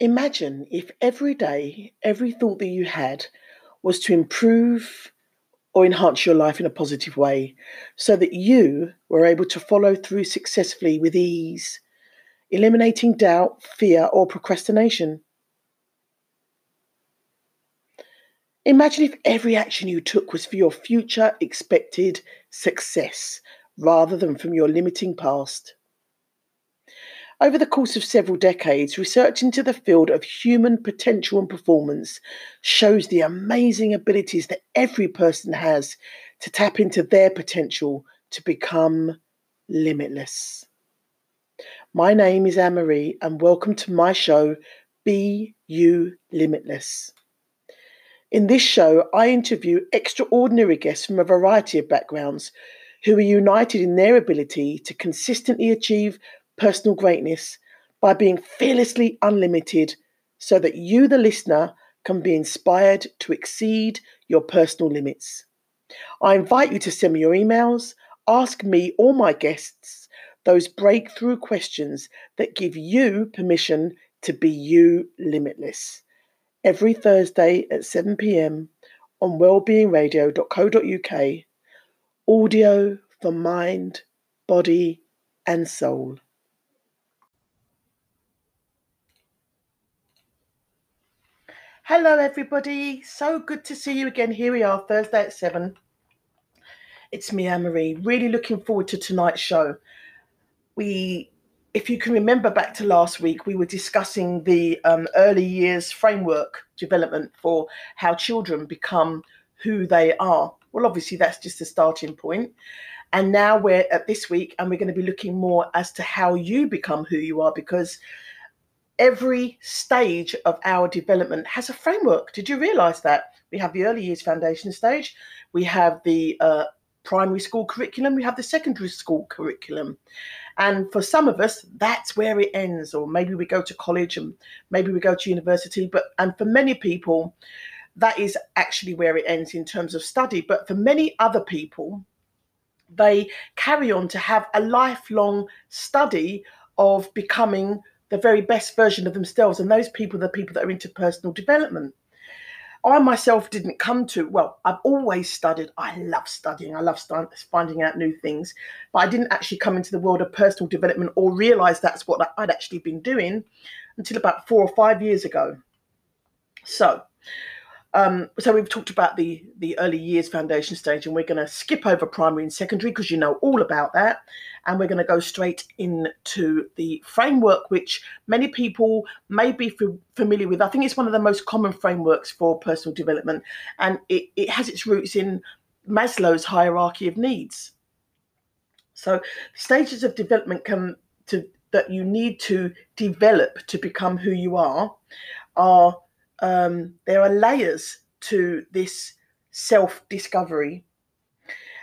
Imagine if every day, every thought that you had was to improve or enhance your life in a positive way so that you were able to follow through successfully with ease, eliminating doubt, fear, or procrastination. Imagine if every action you took was for your future expected success rather than from your limiting past. Over the course of several decades, research into the field of human potential and performance shows the amazing abilities that every person has to tap into their potential to become limitless. My name is Anne Marie, and welcome to my show, Be You Limitless. In this show, I interview extraordinary guests from a variety of backgrounds who are united in their ability to consistently achieve personal greatness by being fearlessly unlimited so that you, the listener, can be inspired to exceed your personal limits. I invite you to send me your emails, ask me or my guests those breakthrough questions that give you permission to be you limitless. Every Thursday at 7 pm on wellbeingradio.co.uk, audio for mind, body, and soul. Hello, everybody. So good to see you again. Here we are, Thursday at 7. It's me, Anne Marie. Really looking forward to tonight's show. We, if you can remember back to last week, we were discussing the um, early years framework development for how children become who they are. Well, obviously, that's just a starting point. And now we're at this week, and we're going to be looking more as to how you become who you are because every stage of our development has a framework. Did you realize that? We have the early years foundation stage, we have the uh, primary school curriculum, we have the secondary school curriculum. And for some of us, that's where it ends, or maybe we go to college and maybe we go to university. But and for many people, that is actually where it ends in terms of study. But for many other people, they carry on to have a lifelong study of becoming the very best version of themselves. And those people are the people that are into personal development. I myself didn't come to, well, I've always studied. I love studying. I love finding out new things. But I didn't actually come into the world of personal development or realize that's what I'd actually been doing until about four or five years ago. So, um, so we've talked about the the early years foundation stage, and we're going to skip over primary and secondary because you know all about that, and we're going to go straight into the framework, which many people may be f- familiar with. I think it's one of the most common frameworks for personal development, and it, it has its roots in Maslow's hierarchy of needs. So, stages of development come to that you need to develop to become who you are are um, there are layers to this self discovery.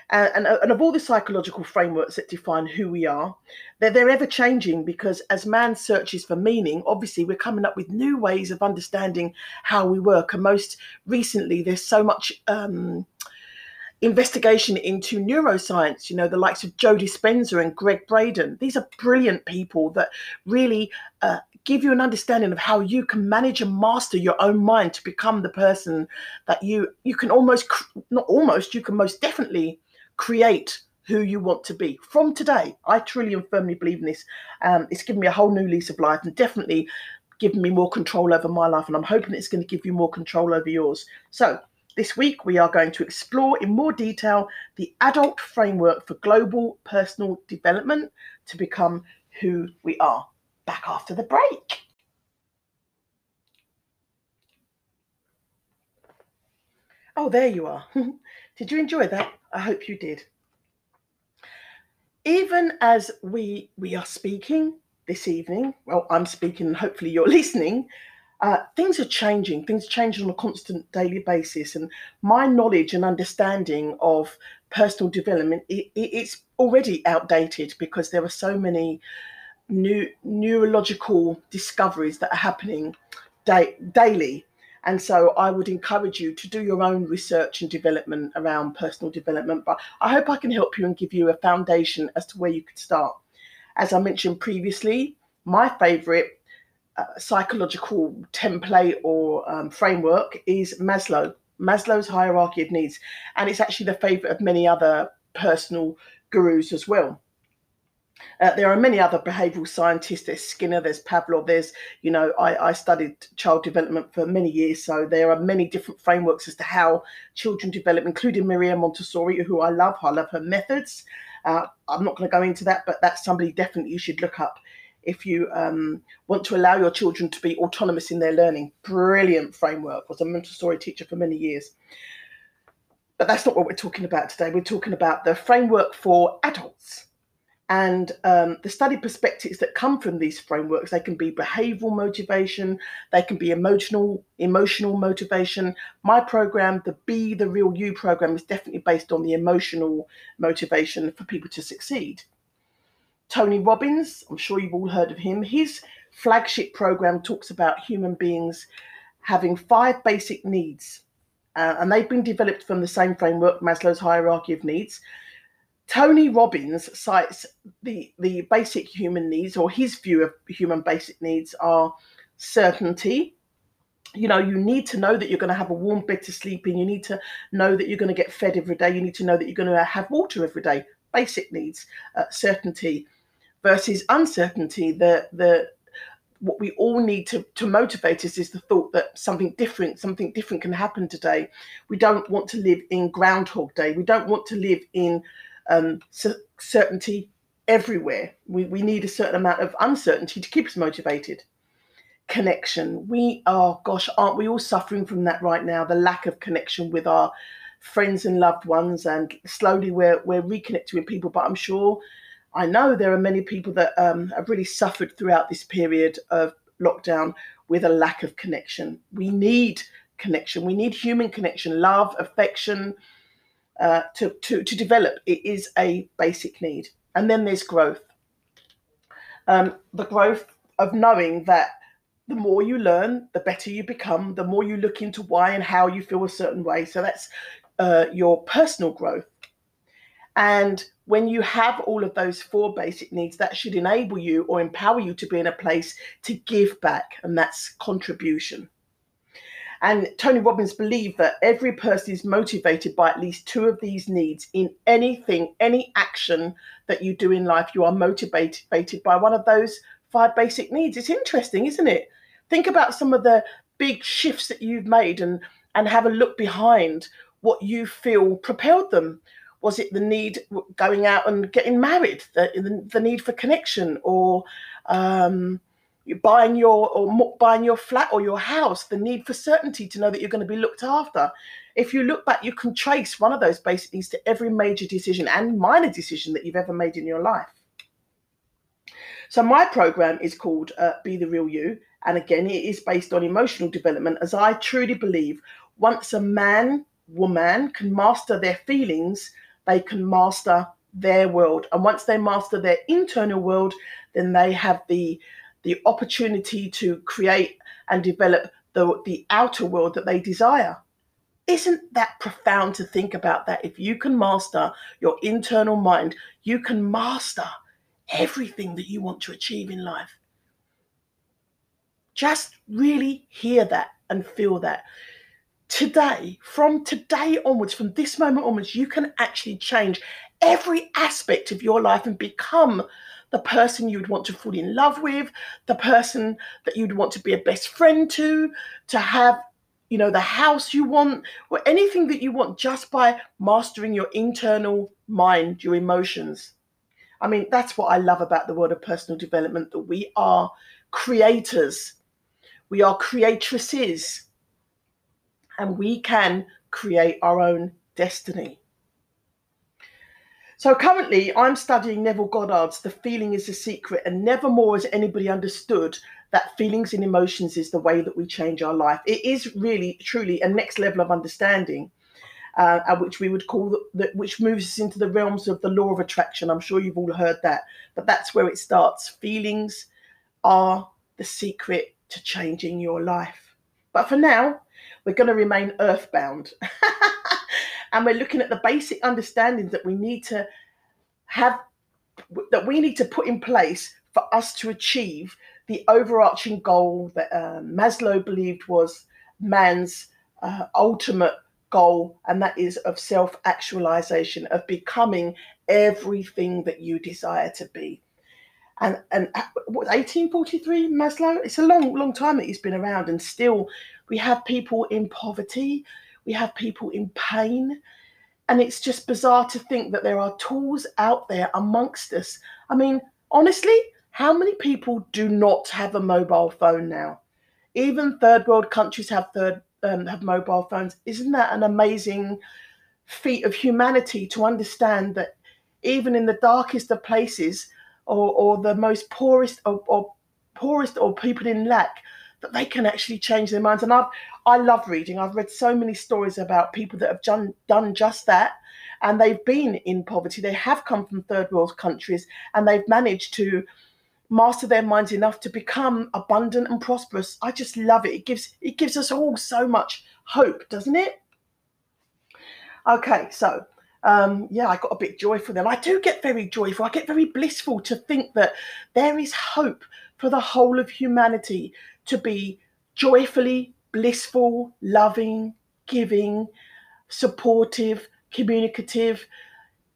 And, and, and, of all the psychological frameworks that define who we are, they're, they're ever changing because as man searches for meaning, obviously we're coming up with new ways of understanding how we work. And most recently, there's so much um, investigation into neuroscience, you know, the likes of Joe Dispenza and Gregg Braden. These are brilliant people that really uh, give you an understanding of how you can manage and master your own mind to become the person that you you can almost not almost you can most definitely create who you want to be. From today i truly and firmly believe in this. Um, it's given me a whole new lease of life and definitely given me more control over my life and i'm hoping it's going to give you more control over yours. So this week, we are going to explore in more detail the adult framework for global personal development to become who we are back after the break. Oh, there you are. did you enjoy that? I hope you did. Even as we we are speaking this evening, well, I'm speaking and hopefully you're listening, uh, things are changing. Things change on a constant daily basis, and my knowledge and understanding of personal development it, it, it's already outdated because there are so many new neurological discoveries that are happening daily. And so I would encourage you to do your own research and development around personal development. But I hope I can help you and give you a foundation as to where you could start. As I mentioned previously, my favorite uh, psychological template or um, framework is Maslow, Maslow's hierarchy of needs. And it's actually the favorite of many other personal gurus as well. Uh, there are many other behavioral scientists. There's Skinner, there's Pavlov, there's, you know, I, I, studied child development for many years. So there are many different frameworks as to how children develop, including Maria Montessori, who I love. I love her methods. Uh, I'm not going to go into that, but that's somebody definitely you should look up if you um, want to allow your children to be autonomous in their learning. Brilliant framework. Was a Montessori teacher for many years. But that's not what we're talking about today. We're talking about the framework for adults and um, the study perspectives that come from these frameworks they can be behavioral motivation they can be emotional emotional motivation my program the be the real you program is definitely based on the emotional motivation for people to succeed tony robbins i'm sure you've all heard of him his flagship program talks about human beings having five basic needs uh, and they've been developed from the same framework maslow's hierarchy of needs Tony Robbins cites the, the basic human needs, or his view of human basic needs are certainty. You know, you need to know that you're going to have a warm bed to sleep in. You need to know that you're going to get fed every day. You need to know that you're going to have water every day. Basic needs, uh, certainty versus uncertainty. The the what we all need to, to motivate us is the thought that something different, something different can happen today. We don't want to live in Groundhog Day. We don't want to live in um, certainty everywhere. We, we need a certain amount of uncertainty to keep us motivated. Connection. We are, gosh, aren't we all suffering from that right now? The lack of connection with our friends and loved ones, and slowly we're we're reconnecting with people. But I'm sure, I know there are many people that um, have really suffered throughout this period of lockdown with a lack of connection. We need connection. We need human connection, love, affection, uh, to, to, to develop. It is a basic need. And then there's growth. Um, the growth of knowing that the more you learn, the better you become, the more you look into why and how you feel a certain way. So that's uh, your personal growth. And when you have all of those four basic needs, that should enable you or empower you to be in a place to give back, and that's contribution. And Tony Robbins believed that every person is motivated by at least two of these needs in anything, any action that you do in life. You are motivated by one of those five basic needs. It's interesting, isn't it? Think about some of the big shifts that you've made and and have a look behind what you feel propelled them. Was it the need going out and getting married, the, the, need for connection, or um, buying your or buying your flat or your house, the need for certainty to know that you're going to be looked after. If you look back, you can trace one of those basic needs to every major decision and minor decision that you've ever made in your life. So my program is called uh, Be the Real You, and again, it is based on emotional development, as I truly believe once a man, woman can master their feelings, they can master their world, and once they master their internal world, then they have the the opportunity to create and develop the, the outer world that they desire. Isn't that profound to think about that? If you can master your internal mind, you can master everything that you want to achieve in life. Just really hear that and feel that. Today, from today onwards, from this moment onwards, you can actually change every aspect of your life and become the person you'd want to fall in love with, the person that you'd want to be a best friend to, to have, you know, the house you want, or anything that you want just by mastering your internal mind, your emotions. I mean, that's what I love about the world of personal development that we are creators, we are creatresses, and we can create our own destiny. So currently, I'm studying Neville Goddard's The Feeling is a Secret, and never more has anybody understood that feelings and emotions is the way that we change our life. It is really, truly a next level of understanding, uh, which we would call the, which moves us into the realms of the law of attraction. I'm sure you've all heard that, but that's where it starts. Feelings are the secret to changing your life. But for now, we're going to remain earthbound. and we're looking at the basic understandings that we need to have that we need to put in place for us to achieve the overarching goal that uh, Maslow believed was man's uh, ultimate goal, and that is of self actualization, of becoming everything that you desire to be. And and uh, what 1843 Maslow? It's a long, long time that he's been around, and still we have people in poverty, we have people in pain, and it's just bizarre to think that there are tools out there amongst us. I mean, honestly, how many people do not have a mobile phone now? Even third world countries have third um, have mobile phones. Isn't that an amazing feat of humanity to understand that even in the darkest of places, or, or the most poorest or, or poorest or people in lack, that they can actually change their minds. And I've I love reading. I've read so many stories about people that have done done just that, and they've been in poverty. They have come from third world countries, and they've managed to master their minds enough to become abundant and prosperous. I just love it. It gives it gives us all so much hope, doesn't it? Okay, so um, yeah, I got a bit joyful then. I do get very joyful. I get very blissful to think that there is hope for the whole of humanity to be joyfully blissful, loving, giving, supportive, communicative,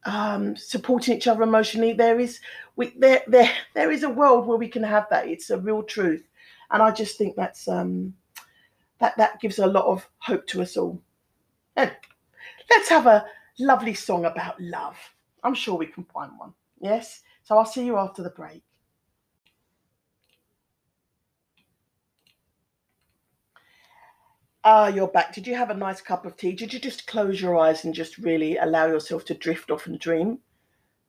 um, supporting each other emotionally. There is we there there there is a world where we can have that. It's a real truth, and I just think that's um, that that gives a lot of hope to us all. Let's have a lovely song about love. I'm sure we can find one. Yes. So I'll see you after the break. Ah, you're back. Did you have a nice cup of tea? Did you just close your eyes and just really allow yourself to drift off and dream?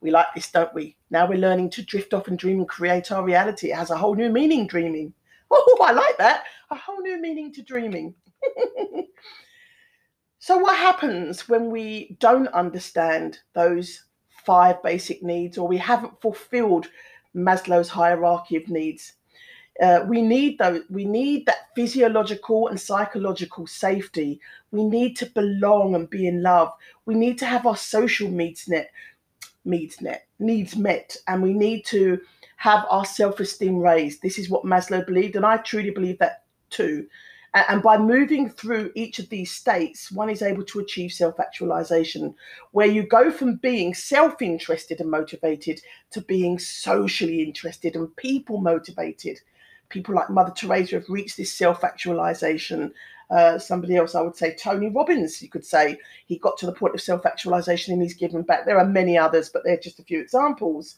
We like this, don't we? Now we're learning to drift off and dream and create our reality. It has a whole new meaning, dreaming. Oh, I like that. A whole new meaning to dreaming. so, what happens when we don't understand those five basic needs or we haven't fulfilled Maslow's hierarchy of needs? Uh, we need those. We need that physiological and psychological safety. We need to belong and be in love. We need to have our social needs net, needs net, needs met, and we need to have our self-esteem raised. This is what Maslow believed, and I truly believe that too. And by moving through each of these states, one is able to achieve self actualization, where you go from being self interested and motivated to being socially interested and people motivated people like Mother Teresa have reached this self actualization. Uh, somebody else, I would say Tony Robbins, you could say he got to the point of self actualization and he's given back. There are many others, but they're just a few examples.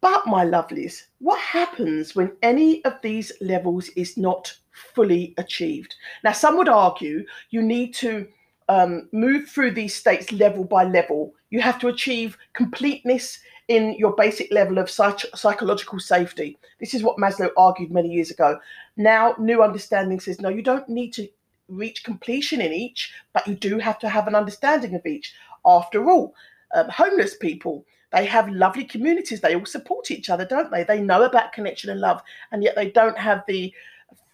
But, my lovelies, what happens when any of these levels is not fully achieved? Now, some would argue you need to um, move through these states level by level. You have to achieve completeness in your basic level of psych- psychological safety. This is what Maslow argued many years ago. Now, new understanding says no, you don't need to reach completion in each, but you do have to have an understanding of each. After all, um, homeless people, they have lovely communities. They all support each other, don't they? They know about connection and love, and yet they don't have the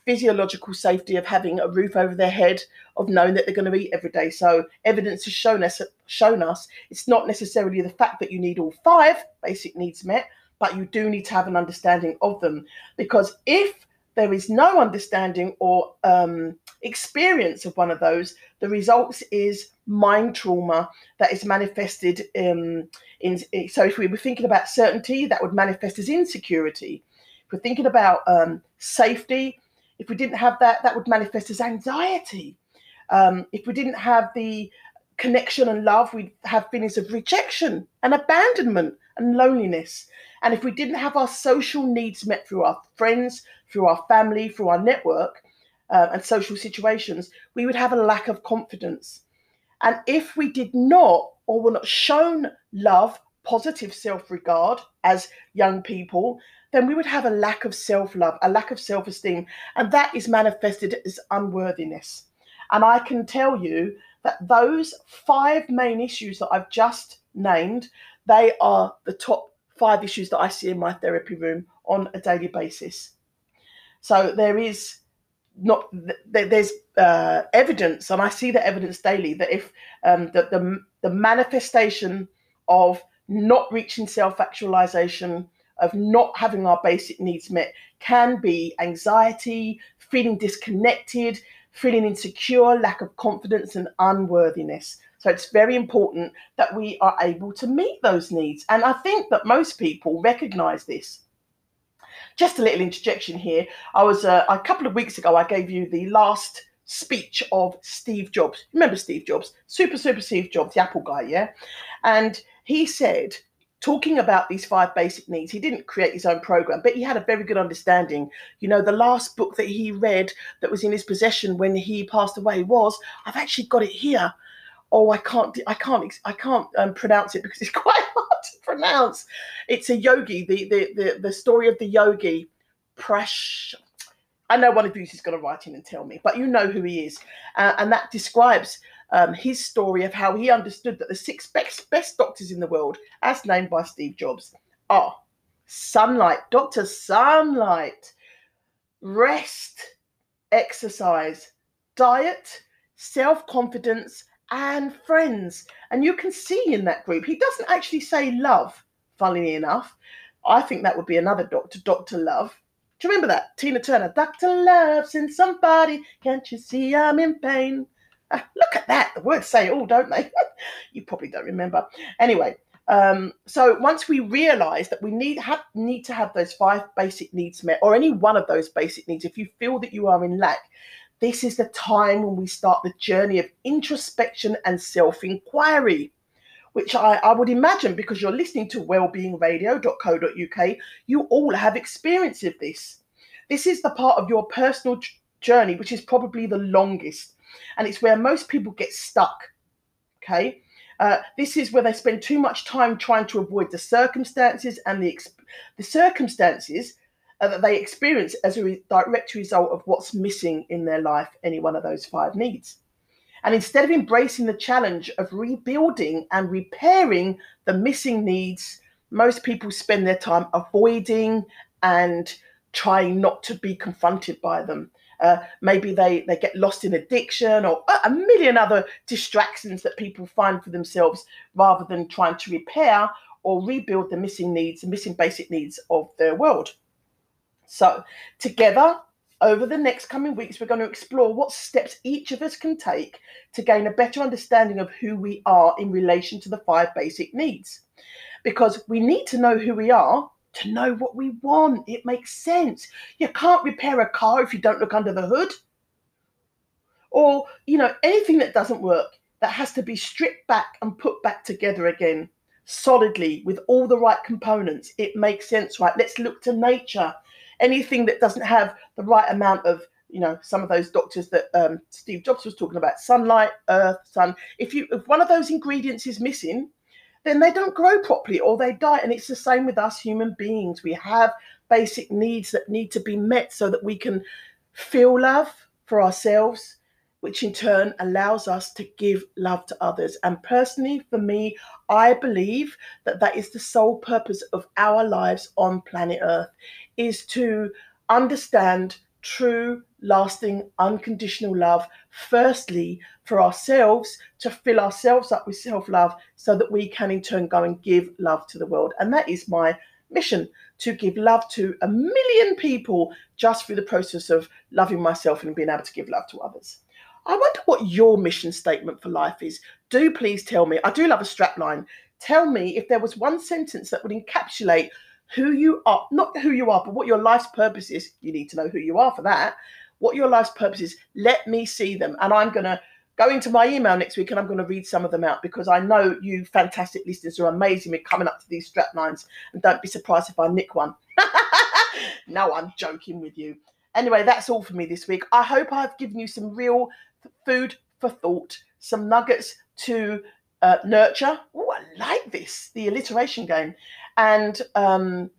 physiological safety of having a roof over their head, of knowing that they're going to eat every day. So evidence has shown us shown us it's not necessarily the fact that you need all five basic needs met, but you do need to have an understanding of them. Because if there is no understanding or um, experience of one of those, the results is mind trauma that is manifested in, in. So if we were thinking about certainty, that would manifest as insecurity. If we're thinking about um, safety, if we didn't have that, that would manifest as anxiety. Um, if we didn't have the connection and love, we'd have feelings of rejection and abandonment and loneliness. And if we didn't have our social needs met through our friends, through our family, through our network uh, and social situations, we would have a lack of confidence. And if we did not or were not shown love, positive self regard as young people, then we would have a lack of self love, a lack of self esteem, and that is manifested as unworthiness. And I can tell you that those five main issues that I've just named, they are the top five issues that I see in my therapy room on a daily basis. So there is not there's uh, evidence, and I see the evidence daily that if um, the, the the manifestation of not reaching self actualization of not having our basic needs met can be anxiety, feeling disconnected, feeling insecure, lack of confidence, and unworthiness. So it's very important that we are able to meet those needs. And I think that most people recognize this. Just a little interjection here. I was uh, a couple of weeks ago, I gave you the last speech of Steve Jobs. Remember Steve Jobs? Super, super Steve Jobs, the Apple guy, yeah? And he said, talking about these five basic needs, he didn't create his own program, but he had a very good understanding. You know, the last book that he read that was in his possession when he passed away was, I've actually got it here. Oh, I can't, I can't, I can't um, pronounce it because it's quite hard to pronounce. It's a yogi, the the the, the story of the yogi, Prash. I know one of you is going to write in and tell me, but you know who he is, uh, and that describes um, his story of how he understood that the six best, best doctors in the world, as named by Steve Jobs, are sunlight, Dr. Sunlight, rest, exercise, diet, self confidence, and friends. And you can see in that group, he doesn't actually say love, funnily enough. I think that would be another doctor, Dr. Love. Do you remember that? Tina Turner, Dr. Love, send somebody, can't you see I'm in pain? Uh, look at that. The words say it all, don't they? you probably don't remember. Anyway, um, so once we realize that we need have, need to have those five basic needs met, or any one of those basic needs, if you feel that you are in lack, this is the time when we start the journey of introspection and self-inquiry, which I, I would imagine because you're listening to wellbeingradio.co.uk, you all have experience of this. This is the part of your personal journey, which is probably the longest and it's where most people get stuck. Okay. Uh, this is where they spend too much time trying to avoid the circumstances and the the circumstances uh, that they experience as a re- direct result of what's missing in their life, any one of those five needs. And instead of embracing the challenge of rebuilding and repairing the missing needs, most people spend their time avoiding and trying not to be confronted by them. Uh, maybe they, they get lost in addiction or a million other distractions that people find for themselves rather than trying to repair or rebuild the missing needs, the missing basic needs of their world. So, together, over the next coming weeks, we're going to explore what steps each of us can take to gain a better understanding of who we are in relation to the five basic needs. Because we need to know who we are to know what we want. It makes sense. You can't repair a car if you don't look under the hood. Or, you know, anything that doesn't work that has to be stripped back and put back together again solidly with all the right components. It makes sense, right? Let's look to nature. Anything that doesn't have the right amount of you know some of those doctors that um, Steve Jobs was talking about sunlight earth sun if you if one of those ingredients is missing then they don't grow properly or they die. And it's the same with us human beings. We have basic needs that need to be met so that we can feel love for ourselves, which in turn allows us to give love to others. And personally, for me, I believe that that is the sole purpose of our lives on planet Earth is to understand true, lasting, unconditional love, firstly, for ourselves to fill ourselves up with self love so that we can in turn go and give love to the world. And that is my mission to give love to a million people just through the process of loving myself and being able to give love to others. I wonder what your mission statement for life is. Do please tell me. I do love a strapline. Tell me if there was one sentence that would encapsulate who you are, not who you are, but what your life's purpose is. You need to know who you are for that. What your life's purpose is. Let me see them. And I'm going to go into my email next week and I'm going to read some of them out because I know you fantastic listeners are amazing with coming up to these strap lines. And don't be surprised if I nick one. no, I'm joking with you. Anyway, that's all for me this week. I hope I've given you some real food for thought, some nuggets to uh, nurture. Oh, I like this, the alliteration game. And um,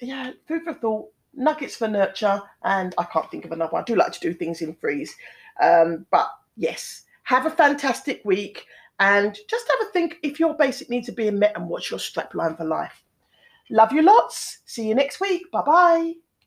yeah, food for thought, nuggets for nurture, and I can't think of another one. I do like to do things in freeze. Um, but yes, have a fantastic week and just have a think if your basic needs are being met and what's your strap line for life. Love you lots. See you next week. Bye bye.